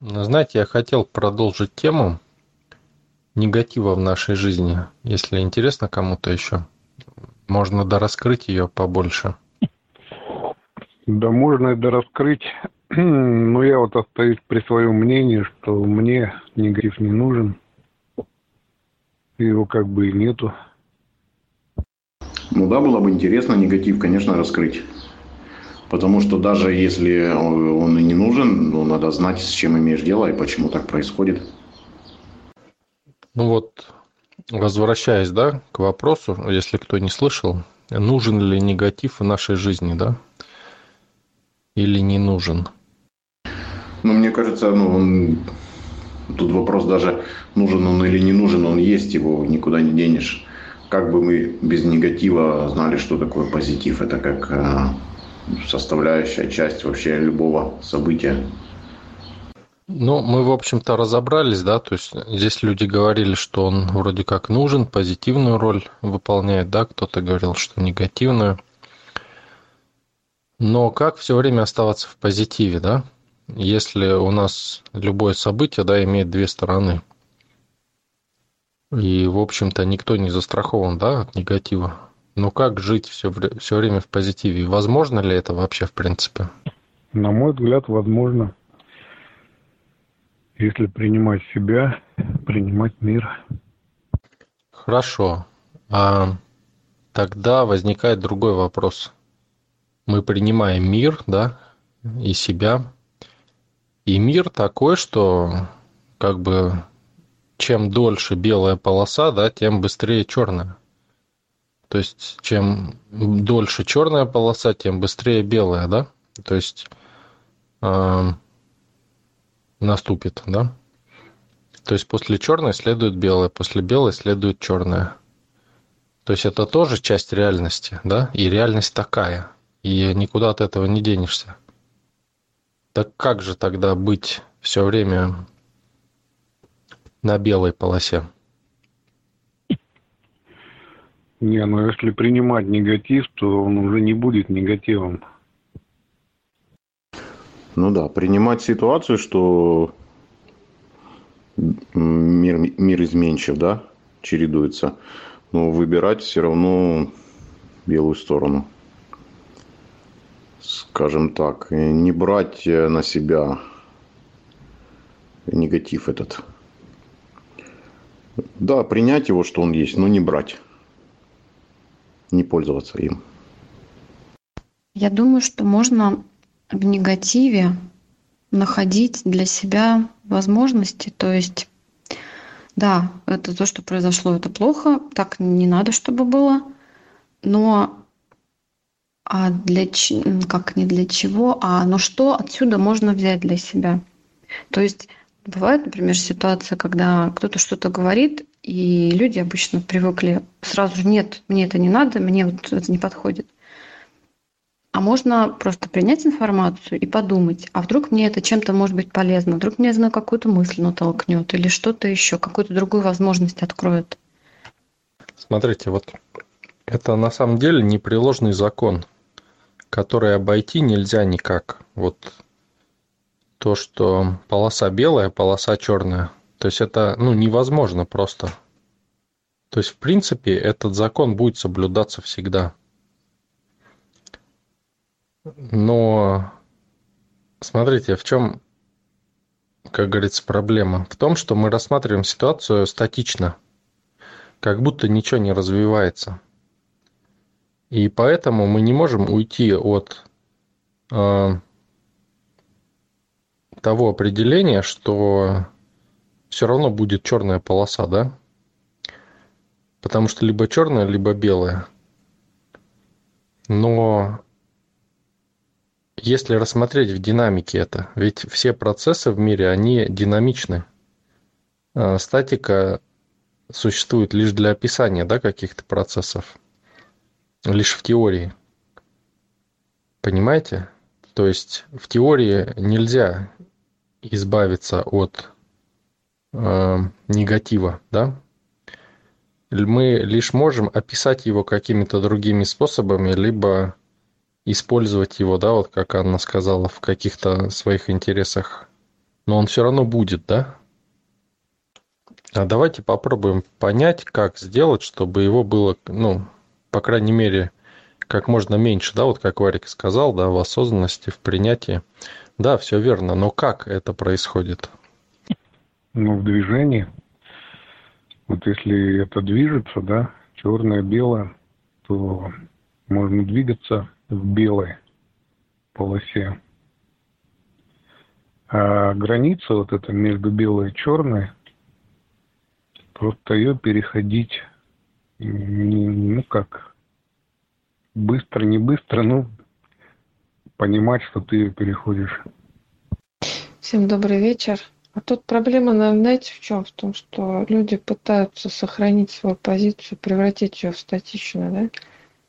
Знаете, я хотел продолжить тему негатива в нашей жизни. Если интересно кому-то еще, можно дораскрыть ее побольше. Да можно и дораскрыть. Но я вот остаюсь при своем мнении, что мне негатив не нужен. Его как бы и нету. Ну да, было бы интересно негатив, конечно, раскрыть. Потому что даже если он и не нужен, ну, надо знать, с чем имеешь дело и почему так происходит. Ну вот, возвращаясь, да, к вопросу, если кто не слышал, нужен ли негатив в нашей жизни, да? Или не нужен? Ну, мне кажется, ну, он... тут вопрос даже, нужен он или не нужен, он есть, его никуда не денешь. Как бы мы без негатива знали, что такое позитив? Это как а, составляющая часть вообще любого события. Ну, мы, в общем-то, разобрались, да, то есть здесь люди говорили, что он вроде как нужен, позитивную роль выполняет, да, кто-то говорил, что негативную. Но как все время оставаться в позитиве, да, если у нас любое событие, да, имеет две стороны? И, в общем-то, никто не застрахован, да, от негатива. Ну как жить все, все время в позитиве? Возможно ли это вообще в принципе? На мой взгляд, возможно. Если принимать себя, принимать мир. Хорошо. А тогда возникает другой вопрос. Мы принимаем мир, да, и себя. И мир такой, что как бы чем дольше белая полоса, да, тем быстрее черная. То есть, чем дольше черная полоса, тем быстрее белая, да? То есть э, наступит, да? То есть после черной следует белая, после белой следует черная. То есть это тоже часть реальности, да? И реальность такая. И никуда от этого не денешься. Так как же тогда быть все время на белой полосе? Не, ну если принимать негатив, то он уже не будет негативом. Ну да, принимать ситуацию, что мир, мир изменчив, да, чередуется, но выбирать все равно белую сторону. Скажем так, не брать на себя негатив этот. Да, принять его, что он есть, но не брать не пользоваться им? Я думаю, что можно в негативе находить для себя возможности, то есть да, это то, что произошло, это плохо, так не надо, чтобы было, но а для как не для чего, а но что отсюда можно взять для себя? То есть бывает, например, ситуация, когда кто-то что-то говорит, и люди обычно привыкли сразу же, нет, мне это не надо, мне вот это не подходит. А можно просто принять информацию и подумать, а вдруг мне это чем-то может быть полезно, вдруг мне на какую-то мысль натолкнет или что-то еще, какую-то другую возможность откроет. Смотрите, вот это на самом деле непреложный закон, который обойти нельзя никак. Вот то, что полоса белая, полоса черная. То есть это ну, невозможно просто. То есть, в принципе, этот закон будет соблюдаться всегда. Но смотрите, в чем, как говорится, проблема? В том, что мы рассматриваем ситуацию статично, как будто ничего не развивается. И поэтому мы не можем уйти от э, того определения, что все равно будет черная полоса, да? Потому что либо черная, либо белая. Но если рассмотреть в динамике это, ведь все процессы в мире, они динамичны. А статика существует лишь для описания да, каких-то процессов, лишь в теории. Понимаете? То есть в теории нельзя избавиться от э, негатива, да? Мы лишь можем описать его какими-то другими способами, либо использовать его, да, вот как Анна сказала, в каких-то своих интересах но он все равно будет, да? А давайте попробуем понять, как сделать, чтобы его было, ну, по крайней мере, как можно меньше, да, вот как Варик сказал, да, в осознанности, в принятии. Да, все верно, но как это происходит? Ну, в движении. Вот если это движется, да, черное, белое, то можно двигаться в белой полосе. А граница вот эта между белой и черной, просто ее переходить, ну как, быстро, не быстро, ну, понимать, что ты ее переходишь. Всем добрый вечер. А тут проблема, наверное, знаете, в чем? В том, что люди пытаются сохранить свою позицию, превратить ее в статичную, да?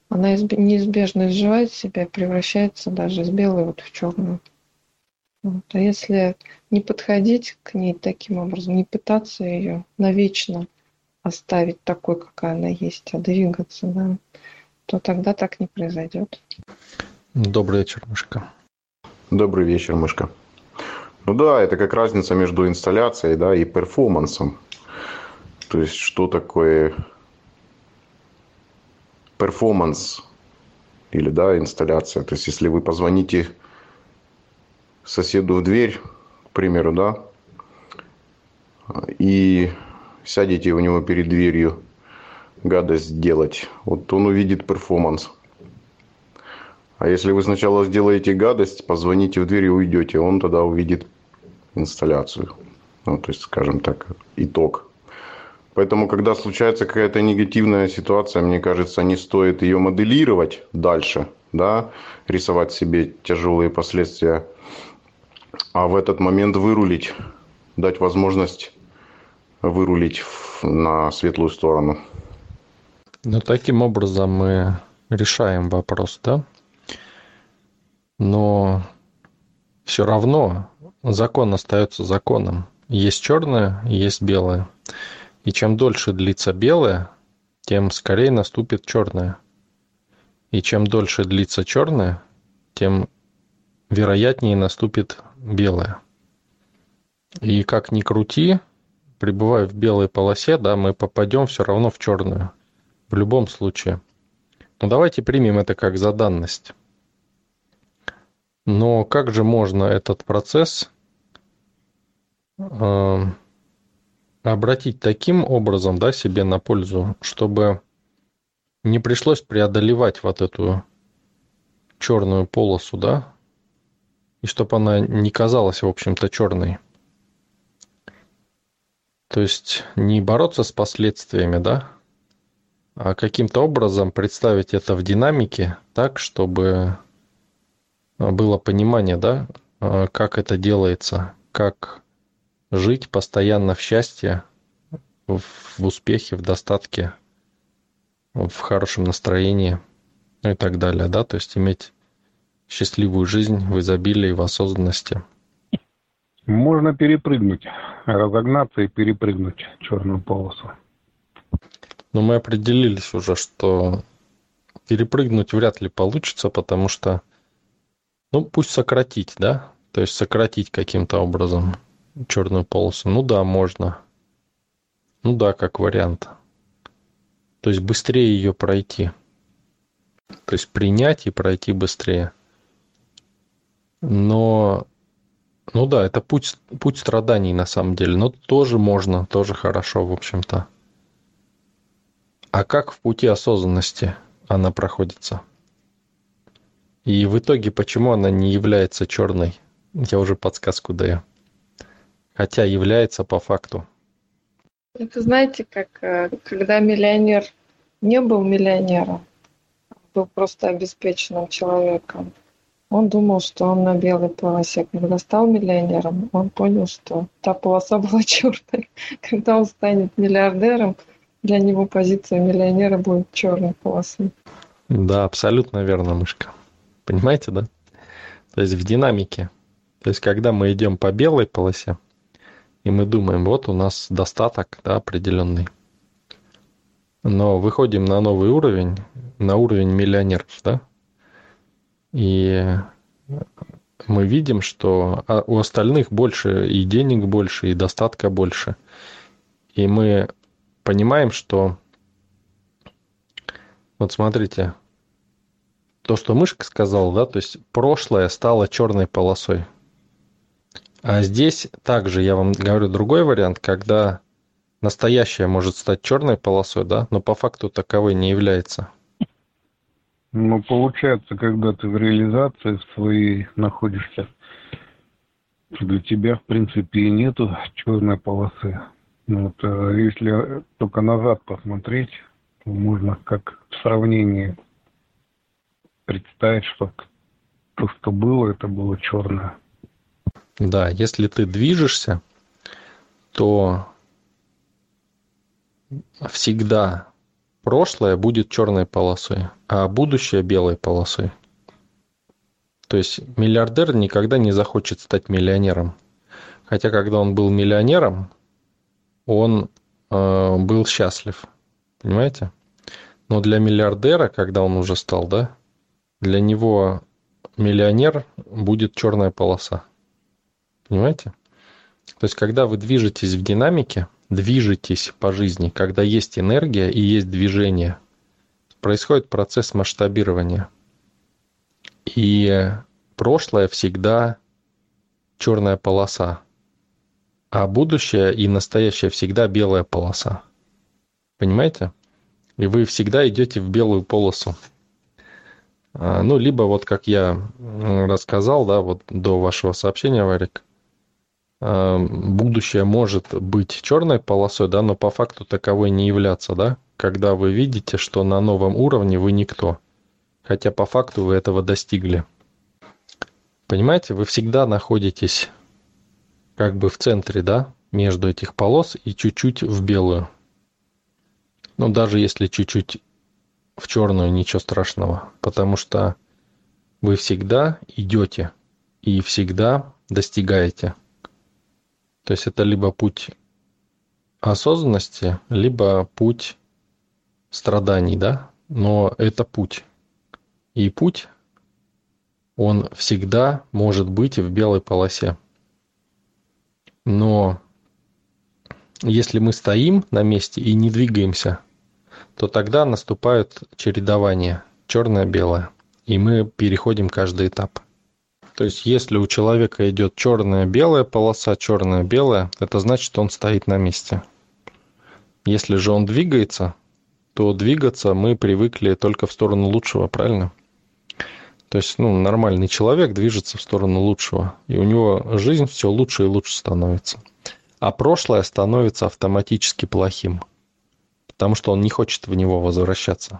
Она неизбежно изживает себя, превращается даже из белой вот в черную. Вот. А если не подходить к ней таким образом, не пытаться ее навечно оставить такой, какая она есть, а двигаться, да, то тогда так не произойдет. Добрый вечер, Мышка. Добрый вечер, Мышка. Ну да, это как разница между инсталляцией да, и перформансом. То есть, что такое перформанс или да, инсталляция. То есть, если вы позвоните соседу в дверь, к примеру, да, и сядете у него перед дверью гадость делать, вот он увидит перформанс. А если вы сначала сделаете гадость, позвоните в дверь и уйдете, он тогда увидит инсталляцию. Ну, то есть, скажем так, итог. Поэтому, когда случается какая-то негативная ситуация, мне кажется, не стоит ее моделировать дальше, да, рисовать себе тяжелые последствия, а в этот момент вырулить, дать возможность вырулить на светлую сторону. Ну, таким образом мы решаем вопрос, да? Но все равно закон остается законом. Есть черное, есть белое. И чем дольше длится белое, тем скорее наступит черное. И чем дольше длится черное, тем вероятнее наступит белое. И как ни крути, пребывая в белой полосе, да, мы попадем все равно в черную. В любом случае. Но давайте примем это как за данность. Но как же можно этот процесс э, обратить таким образом да, себе на пользу, чтобы не пришлось преодолевать вот эту черную полосу, да, и чтобы она не казалась, в общем-то, черной. То есть не бороться с последствиями, да, а каким-то образом представить это в динамике так, чтобы было понимание, да, а, как это делается, как жить постоянно в счастье, в успехе, в достатке, в хорошем настроении и так далее, да, то есть иметь счастливую жизнь в изобилии, в осознанности. Можно перепрыгнуть, разогнаться и перепрыгнуть черную полосу. Но мы определились уже, что перепрыгнуть вряд ли получится, потому что ну, пусть сократить, да? То есть сократить каким-то образом черную полосу. Ну да, можно. Ну да, как вариант. То есть быстрее ее пройти. То есть принять и пройти быстрее. Но, ну да, это путь, путь страданий на самом деле. Но тоже можно, тоже хорошо, в общем-то. А как в пути осознанности она проходится? И в итоге, почему она не является черной? Я уже подсказку даю. Хотя является по факту. Это знаете, как э, когда миллионер не был миллионером, был просто обеспеченным человеком, он думал, что он на белой полосе. Когда стал миллионером, он понял, что та полоса была черной. Когда он станет миллиардером, для него позиция миллионера будет черной полосой. Да, абсолютно верно, мышка. Понимаете, да? То есть в динамике. То есть когда мы идем по белой полосе, и мы думаем, вот у нас достаток да, определенный. Но выходим на новый уровень, на уровень миллионеров, да? И мы видим, что а, у остальных больше и денег больше, и достатка больше. И мы понимаем, что вот смотрите, то, что мышка сказала, да, то есть прошлое стало черной полосой. А здесь также я вам говорю другой вариант, когда настоящее может стать черной полосой, да, но по факту таковой не является. Ну, получается, когда ты в реализации в своей находишься, для тебя, в принципе, и нету черной полосы. Ну, вот, а если только назад посмотреть, то можно как в сравнении представить, что то, что было, это было черное. Да, если ты движешься, то всегда прошлое будет черной полосой, а будущее белой полосой. То есть миллиардер никогда не захочет стать миллионером. Хотя когда он был миллионером, он э, был счастлив. Понимаете? Но для миллиардера, когда он уже стал, да, для него миллионер будет черная полоса. Понимаете? То есть, когда вы движетесь в динамике, движетесь по жизни, когда есть энергия и есть движение, происходит процесс масштабирования. И прошлое всегда черная полоса, а будущее и настоящее всегда белая полоса. Понимаете? И вы всегда идете в белую полосу. А, ну, либо вот как я рассказал, да, вот до вашего сообщения, Варик, Эм, будущее может быть черной полосой, да, но по факту таковой не являться, да, когда вы видите, что на новом уровне вы никто, хотя по факту вы этого достигли. Понимаете, вы всегда находитесь как бы в центре, да, между этих полос и чуть-чуть в белую. Ну, даже если чуть-чуть в черную, ничего страшного, потому что вы всегда идете и всегда достигаете. То есть это либо путь осознанности, либо путь страданий, да? Но это путь. И путь, он всегда может быть в белой полосе. Но если мы стоим на месте и не двигаемся, то тогда наступает чередование черное-белое, и мы переходим каждый этап. То есть, если у человека идет черная-белая полоса, черная-белая, это значит, он стоит на месте. Если же он двигается, то двигаться мы привыкли только в сторону лучшего, правильно? То есть, ну, нормальный человек движется в сторону лучшего, и у него жизнь все лучше и лучше становится. А прошлое становится автоматически плохим, потому что он не хочет в него возвращаться.